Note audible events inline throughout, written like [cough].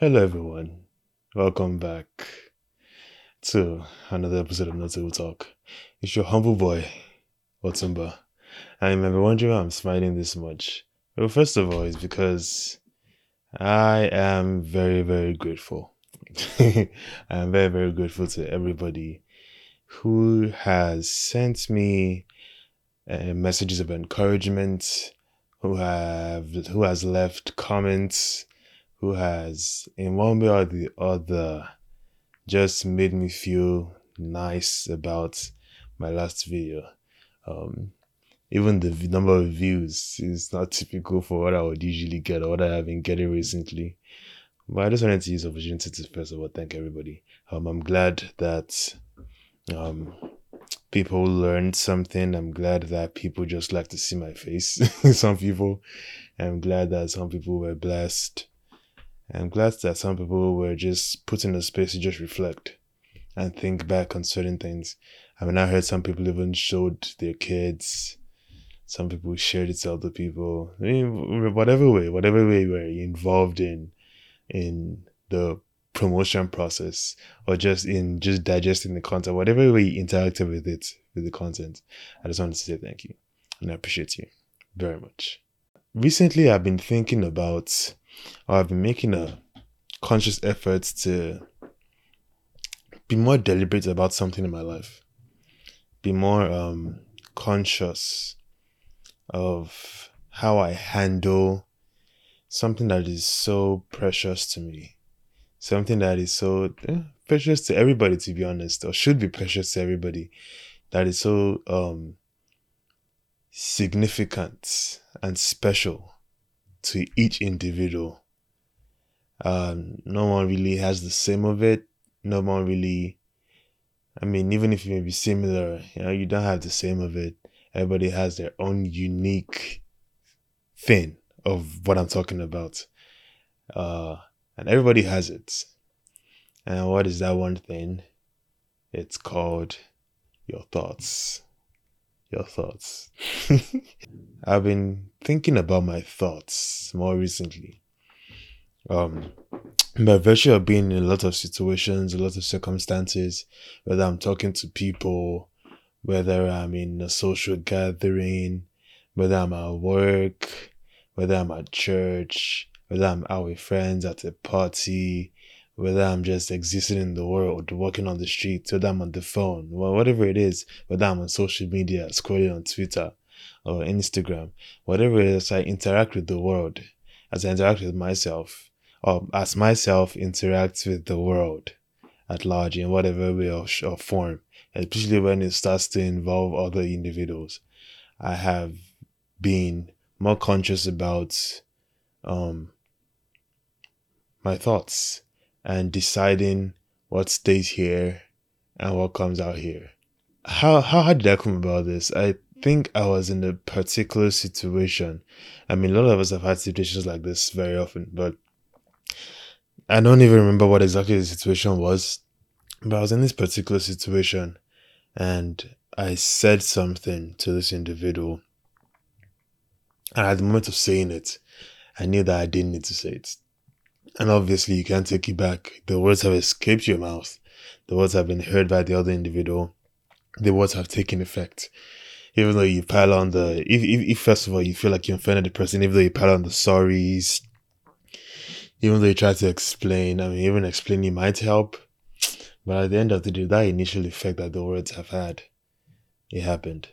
Hello, everyone. Welcome back to another episode of No Table Talk. It's your humble boy, Otumba. I remember wondering why I'm smiling this much. Well, first of all, it's because I am very, very grateful. [laughs] I am very, very grateful to everybody who has sent me uh, messages of encouragement, who have who has left comments who has, in one way or the other, just made me feel nice about my last video. Um, even the number of views is not typical for what I would usually get or what I have been getting recently. But I just wanted to use opportunity to first of all thank everybody. Um, I'm glad that um, people learned something. I'm glad that people just like to see my face. [laughs] some people. I'm glad that some people were blessed I'm glad that some people were just put in a space to just reflect and think back on certain things. I mean, I heard some people even showed their kids. Some people shared it to other people. I mean, whatever way, whatever way you were involved in, in the promotion process or just in just digesting the content, whatever way you interacted with it, with the content, I just wanted to say thank you and I appreciate you very much. Recently, I've been thinking about I've been making a conscious effort to be more deliberate about something in my life, be more um, conscious of how I handle something that is so precious to me, something that is so eh, precious to everybody, to be honest, or should be precious to everybody, that is so um, significant and special to each individual. Um, no one really has the same of it. No one really, I mean, even if you may be similar, you know, you don't have the same of it. Everybody has their own unique thing of what I'm talking about. Uh, and everybody has it. And what is that one thing? It's called your thoughts your thoughts. [laughs] I've been thinking about my thoughts more recently. Um, by virtue of being in a lot of situations, a lot of circumstances, whether I'm talking to people, whether I'm in a social gathering, whether I'm at work, whether I'm at church, whether I'm out with friends at a party, whether I'm just existing in the world, walking on the street, whether I'm on the phone, well, whatever it is, whether I'm on social media, scrolling on Twitter or Instagram, whatever it is, I interact with the world as I interact with myself, or as myself interacts with the world at large in whatever way or, or form, especially when it starts to involve other individuals. I have been more conscious about um, my thoughts and deciding what stays here and what comes out here. How, how, how did I come about this? I think I was in a particular situation. I mean, a lot of us have had situations like this very often, but I don't even remember what exactly the situation was. But I was in this particular situation and I said something to this individual. And at the moment of saying it, I knew that I didn't need to say it. And obviously, you can't take it back. The words have escaped your mouth. The words have been heard by the other individual. The words have taken effect. Even though you pile on the, if, if, if first of all you feel like you offended the person, even though you pile on the sorries, even though you try to explain, I mean, even explaining might help. But at the end of the day, that initial effect that the words have had, it happened.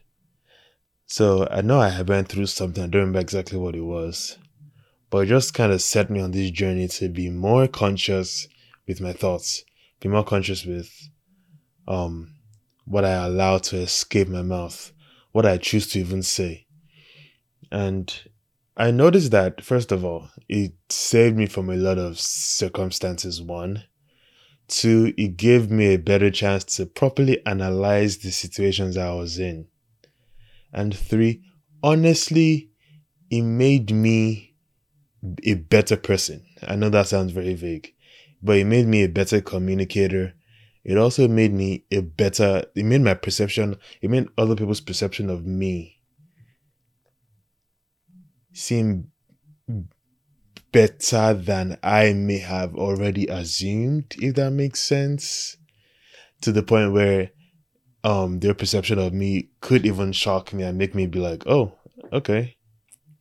So I know I have went through something. I don't remember exactly what it was but it just kind of set me on this journey to be more conscious with my thoughts, be more conscious with um what I allow to escape my mouth, what I choose to even say. And I noticed that first of all, it saved me from a lot of circumstances. One, two, it gave me a better chance to properly analyze the situations I was in. And three, honestly, it made me a better person. I know that sounds very vague, but it made me a better communicator. It also made me a better, it made my perception, it made other people's perception of me seem better than I may have already assumed, if that makes sense. To the point where um their perception of me could even shock me and make me be like, oh, okay.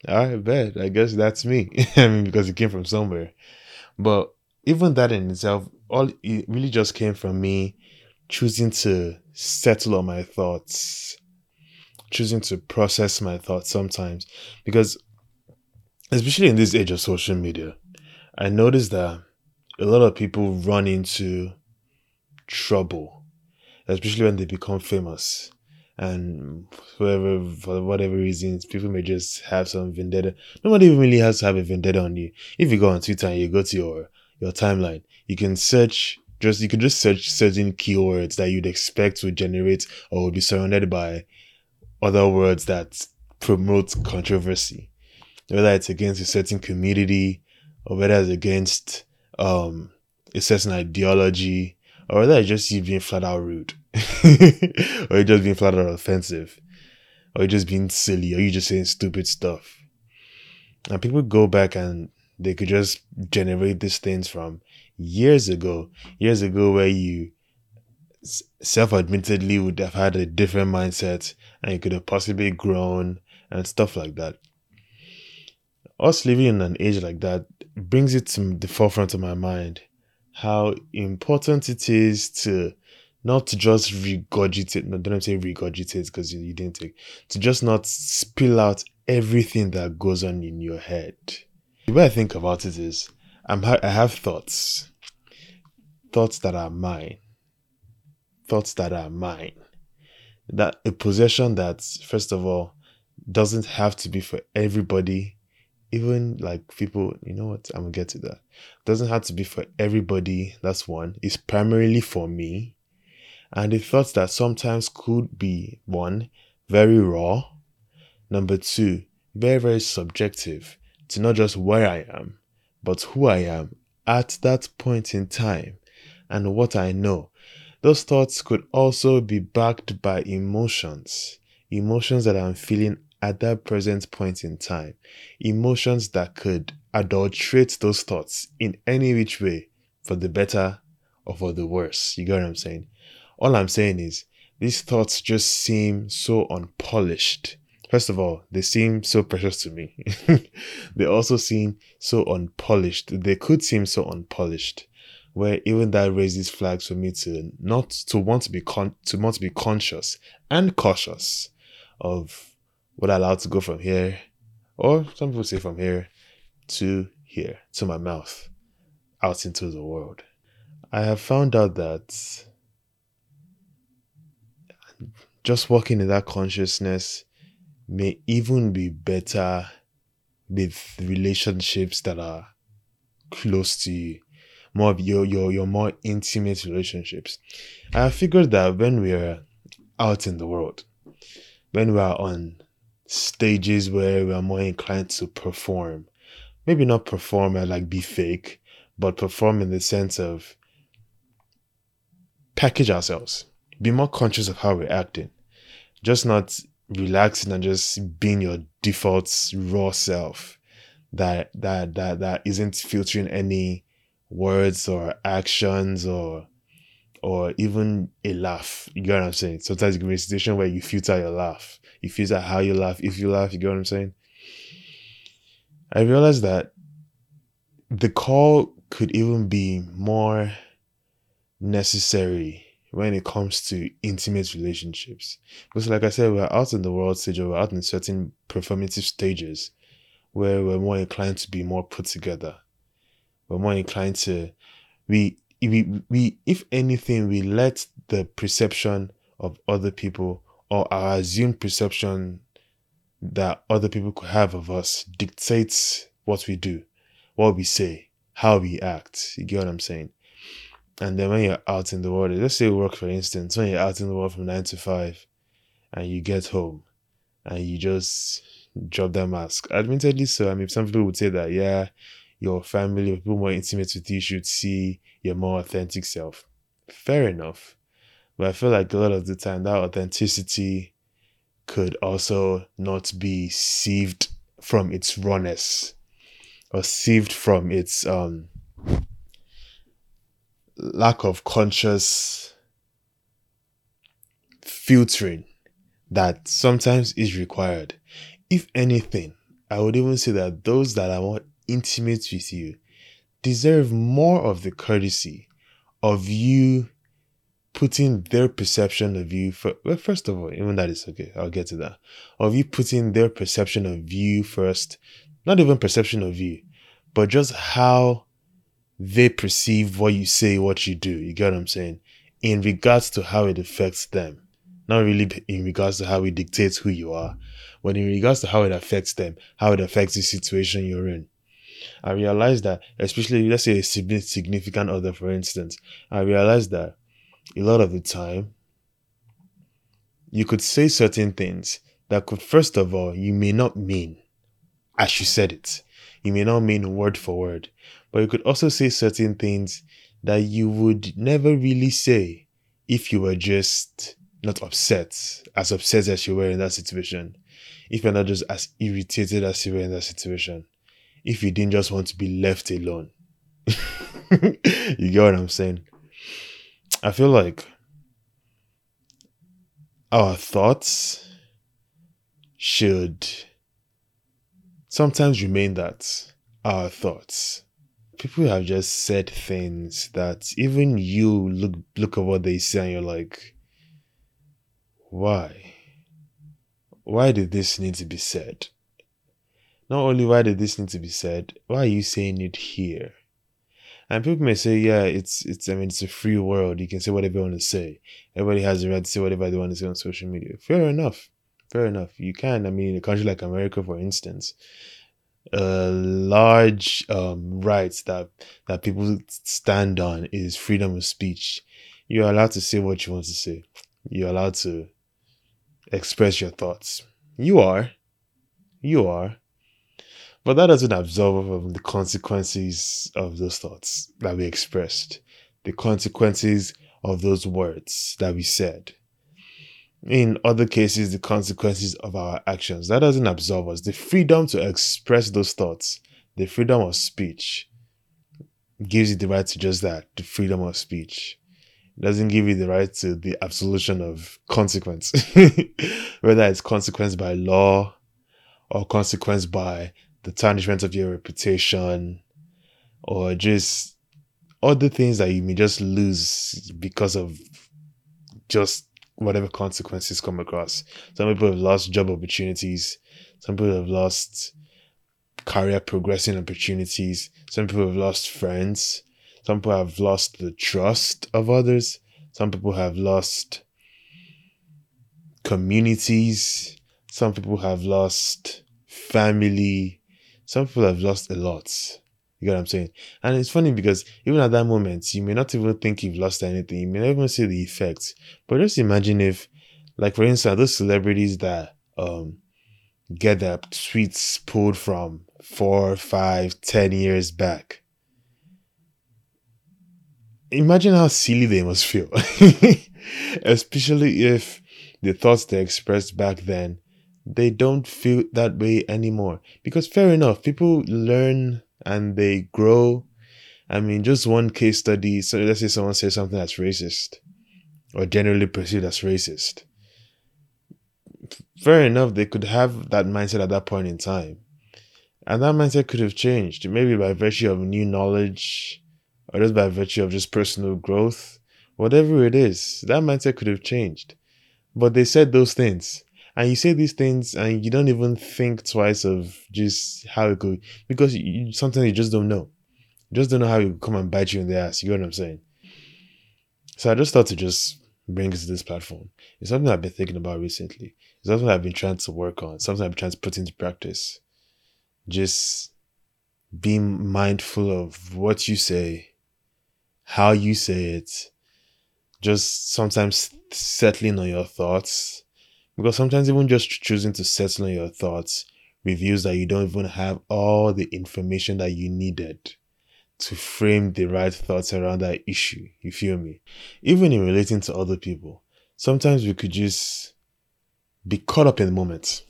I bet. I guess that's me. [laughs] I mean, because it came from somewhere. But even that in itself, all it really just came from me choosing to settle on my thoughts, choosing to process my thoughts sometimes. Because especially in this age of social media, I noticed that a lot of people run into trouble, especially when they become famous. And whoever, for whatever reasons, people may just have some vendetta. Nobody even really has to have a vendetta on you. If you go on Twitter and you go to your your timeline, you can search just you can just search certain keywords that you'd expect to generate or be surrounded by other words that promote controversy whether it's against a certain community or whether it's against um, a certain ideology or whether it's just you being flat out rude [laughs] or you just being flat out offensive or you just being silly or you just saying stupid stuff. And people go back and they could just generate these things from years ago, years ago where you self-admittedly would have had a different mindset and you could have possibly grown and stuff like that. Us living in an age like that brings it to the forefront of my mind how important it is to not to just regurgitate no don't say regurgitate because you, you didn't take to just not spill out everything that goes on in your head the way i think about it is i'm i have thoughts thoughts that are mine thoughts that are mine that a possession that first of all doesn't have to be for everybody even like people, you know what? I'm gonna get to that. Doesn't have to be for everybody. That's one. It's primarily for me. And the thoughts that sometimes could be one, very raw. Number two, very, very subjective not just where I am, but who I am at that point in time and what I know. Those thoughts could also be backed by emotions, emotions that I'm feeling at that present point in time, emotions that could adulterate those thoughts in any which way for the better or for the worse. You get what I'm saying? All I'm saying is these thoughts just seem so unpolished. First of all, they seem so precious to me. [laughs] they also seem so unpolished. They could seem so unpolished, where even that raises flags for me to not to want to be con- to want to be conscious and cautious of what I allow to go from here, or some people say from here to here, to my mouth, out into the world. I have found out that just walking in that consciousness may even be better with relationships that are close to you more of your your your more intimate relationships i figured that when we're out in the world when we are on stages where we are more inclined to perform. Maybe not perform and like be fake, but perform in the sense of package ourselves. Be more conscious of how we're acting. Just not relaxing and just being your default raw self that that that that isn't filtering any words or actions or or even a laugh. You get what I'm saying? Sometimes you can be a situation where you filter your laugh. You filter how you laugh, if you laugh, you get what I'm saying? I realized that the call could even be more necessary when it comes to intimate relationships. Because like I said, we're out in the world stage or we're out in certain performative stages where we're more inclined to be more put together. We're more inclined to we we, we if anything we let the perception of other people or our assumed perception that other people could have of us dictates what we do what we say how we act you get what i'm saying and then when you're out in the world let's say work for instance when you're out in the world from nine to five and you get home and you just drop that mask admittedly so i mean some people would say that yeah your family people more intimate with you should see your more authentic self. Fair enough. But I feel like a lot of the time that authenticity could also not be sieved from its rawness or sieved from its um lack of conscious filtering that sometimes is required. If anything, I would even say that those that are more intimate with you deserve more of the courtesy of you putting their perception of you for well, first of all, even that is okay, I'll get to that. Of you putting their perception of you first, not even perception of you, but just how they perceive what you say, what you do. You get what I'm saying? In regards to how it affects them. Not really in regards to how it dictates who you are, but in regards to how it affects them, how it affects the situation you're in. I realized that, especially let's say a significant other, for instance, I realized that a lot of the time you could say certain things that could, first of all, you may not mean as you said it. You may not mean word for word, but you could also say certain things that you would never really say if you were just not upset, as upset as you were in that situation. If you're not just as irritated as you were in that situation if you didn't just want to be left alone. [laughs] you get what I'm saying? I feel like our thoughts should sometimes remain that our thoughts. People have just said things that even you look look at what they say and you're like, why? Why did this need to be said? Not only why did this need to be said, why are you saying it here? And people may say, yeah, it's it's I mean it's a free world. You can say whatever you want to say. Everybody has the right to say whatever they want to say on social media. Fair enough. Fair enough. You can. I mean, in a country like America, for instance, a large um, rights that that people stand on is freedom of speech. You're allowed to say what you want to say. You're allowed to express your thoughts. You are. You are. But that doesn't absolve of the consequences of those thoughts that we expressed, the consequences of those words that we said. In other cases, the consequences of our actions. That doesn't absolve us. The freedom to express those thoughts, the freedom of speech, gives you the right to just that the freedom of speech. It doesn't give you the right to the absolution of consequence, [laughs] whether it's consequence by law or consequence by the tarnishment of your reputation or just other things that you may just lose because of just whatever consequences come across. Some people have lost job opportunities. Some people have lost career progressing opportunities. Some people have lost friends. Some people have lost the trust of others. Some people have lost communities. Some people have lost family some people have lost a lot. You get what I'm saying? And it's funny because even at that moment, you may not even think you've lost anything. You may not even see the effects. But just imagine if, like for instance, those celebrities that um get their tweets pulled from four, five, ten years back. Imagine how silly they must feel. [laughs] Especially if the thoughts they expressed back then they don't feel that way anymore. Because fair enough, people learn and they grow. I mean, just one case study. So let's say someone says something that's racist or generally perceived as racist. Fair enough, they could have that mindset at that point in time. And that mindset could have changed, maybe by virtue of new knowledge or just by virtue of just personal growth. Whatever it is, that mindset could have changed. But they said those things and you say these things and you don't even think twice of just how it could because you, sometimes you just don't know. You just don't know how it could come and bite you in the ass. You know what i'm saying? So i just thought to just bring it to this platform. It's something i've been thinking about recently. It's something i've been trying to work on. Something i've been trying to put into practice. Just being mindful of what you say how you say it. Just sometimes settling on your thoughts because sometimes even just choosing to settle on your thoughts reveals that you don't even have all the information that you needed to frame the right thoughts around that issue. You feel me? Even in relating to other people, sometimes we could just be caught up in the moment.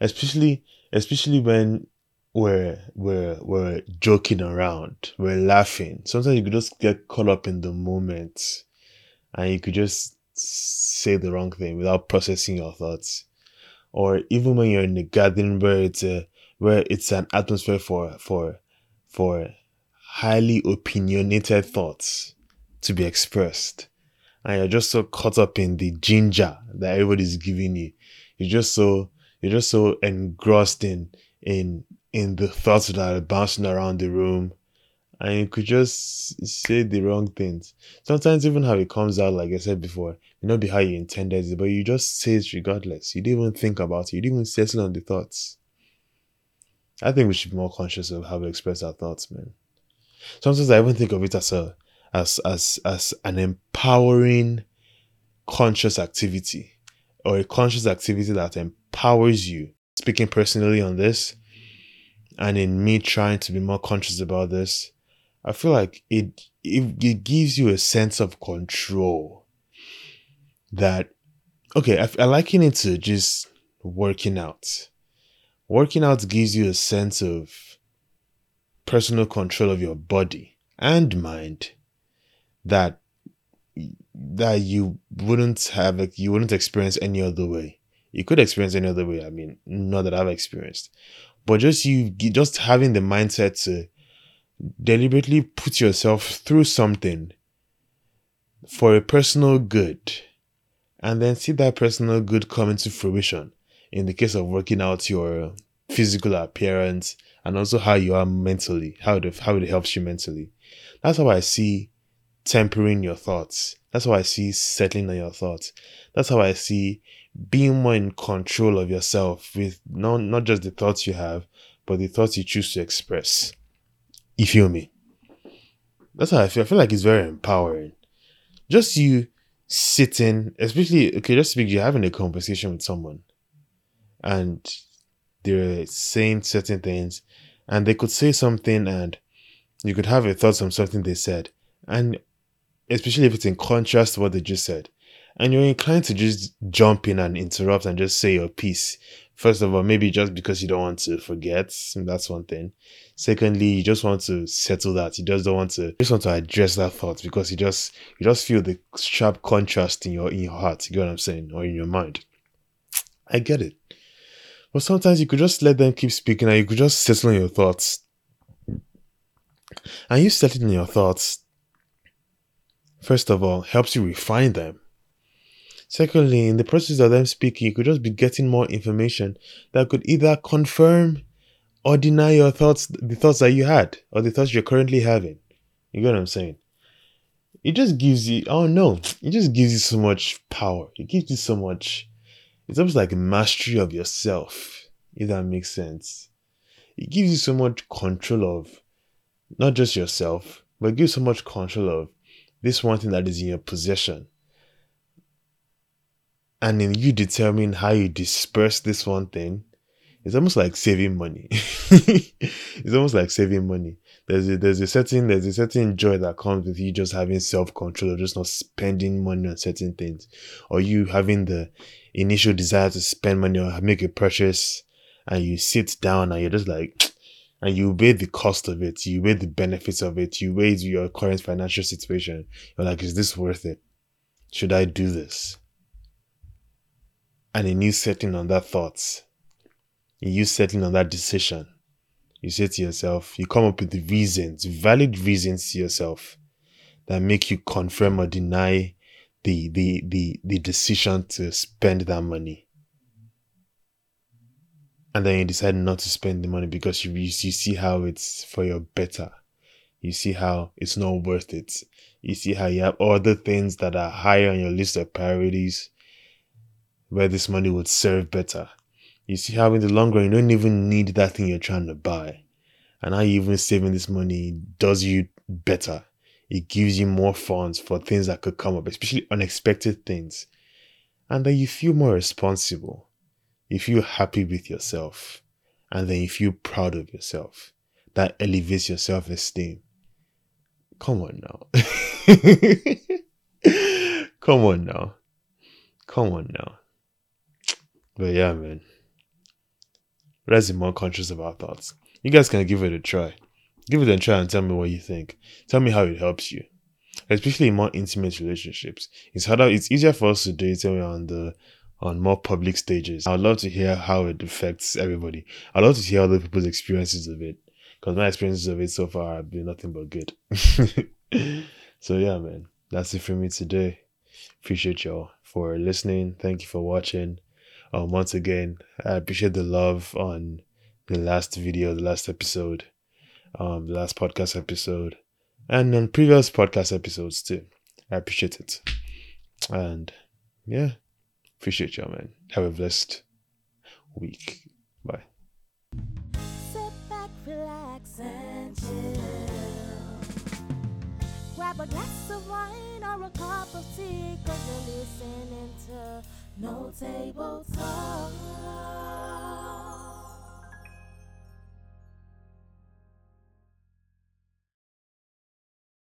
Especially especially when we're we're we're joking around, we're laughing. Sometimes you could just get caught up in the moment and you could just say the wrong thing without processing your thoughts. Or even when you're in a garden where it's a where it's an atmosphere for for for highly opinionated thoughts to be expressed. And you're just so caught up in the ginger that everybody's giving you. You're just so you're just so engrossed in in in the thoughts that are bouncing around the room and you could just say the wrong things. Sometimes even how it comes out, like I said before, may not be how you intended it, but you just say it regardless. You didn't even think about it. You didn't even settle on the thoughts. I think we should be more conscious of how we express our thoughts, man. Sometimes I even think of it as a as as as an empowering conscious activity or a conscious activity that empowers you. Speaking personally on this, and in me trying to be more conscious about this, I feel like it, it it gives you a sense of control. That okay, I, I liken it to just working out. Working out gives you a sense of personal control of your body and mind that that you wouldn't have like you wouldn't experience any other way. You could experience any other way. I mean, not that I've experienced, but just you just having the mindset to deliberately put yourself through something for a personal good and then see that personal good come into fruition in the case of working out your physical appearance and also how you are mentally how it, how it helps you mentally. That's how i see tempering your thoughts. That's how i see settling on your thoughts. That's how i see being more in control of yourself with not, not just the thoughts you have but the thoughts you choose to express you feel me? That's how I feel. I feel like it's very empowering. Just you sitting, especially okay, just speak, you're having a conversation with someone and they're saying certain things and they could say something and you could have a thoughts on something they said. And especially if it's in contrast to what they just said. And you're inclined to just jump in and interrupt and just say your piece First of all, maybe just because you don't want to forget, that's one thing. Secondly, you just want to settle that. You just don't want to just want to address that thought because you just you just feel the sharp contrast in your in your heart. You get what I'm saying, or in your mind. I get it. But sometimes you could just let them keep speaking and you could just settle in your thoughts. And you settling in your thoughts, first of all, helps you refine them. Secondly, in the process of them speaking, you could just be getting more information that could either confirm or deny your thoughts, the thoughts that you had, or the thoughts you're currently having. You get what I'm saying? It just gives you, oh no, it just gives you so much power. It gives you so much, it's almost like mastery of yourself, if that makes sense. It gives you so much control of not just yourself, but gives so much control of this one thing that is in your possession and then you determine how you disperse this one thing, it's almost like saving money. [laughs] it's almost like saving money. There's a there's a certain there's a certain joy that comes with you just having self control, or just not spending money on certain things, or you having the initial desire to spend money or make a purchase, and you sit down and you're just like, [tsk] and you weigh the cost of it, you weigh the benefits of it, you weigh your current financial situation. You're like, is this worth it? Should I do this? And a new setting on that thought, a new setting on that decision. You say to yourself, you come up with the reasons, valid reasons to yourself that make you confirm or deny the the the, the decision to spend that money. And then you decide not to spend the money because you, you see how it's for your better. You see how it's not worth it. You see how you have other things that are higher on your list of priorities where this money would serve better. You see how in the long run you don't even need that thing you're trying to buy. And how even saving this money does you better. It gives you more funds for things that could come up, especially unexpected things. And then you feel more responsible. You feel happy with yourself. And then you feel proud of yourself. That elevates your self esteem. [laughs] Come on now. Come on now. Come on now. But yeah, man. let's be more conscious of our thoughts. You guys can give it a try. Give it a try and tell me what you think. Tell me how it helps you. Especially in more intimate relationships. It's harder it's easier for us to do it when we're on the on more public stages. I'd love to hear how it affects everybody. I'd love to hear other people's experiences of it. Because my experiences of it so far have been nothing but good. [laughs] so yeah, man. That's it for me today. Appreciate y'all for listening. Thank you for watching. Um, once again, I appreciate the love on the last video, the last episode, um, the last podcast episode, and on previous podcast episodes too. I appreciate it. And yeah, appreciate y'all, man. Have a blessed week. Bye. Back, relax. Grab a glass of wine or a cup of tea, cause you're listening to No tabletop.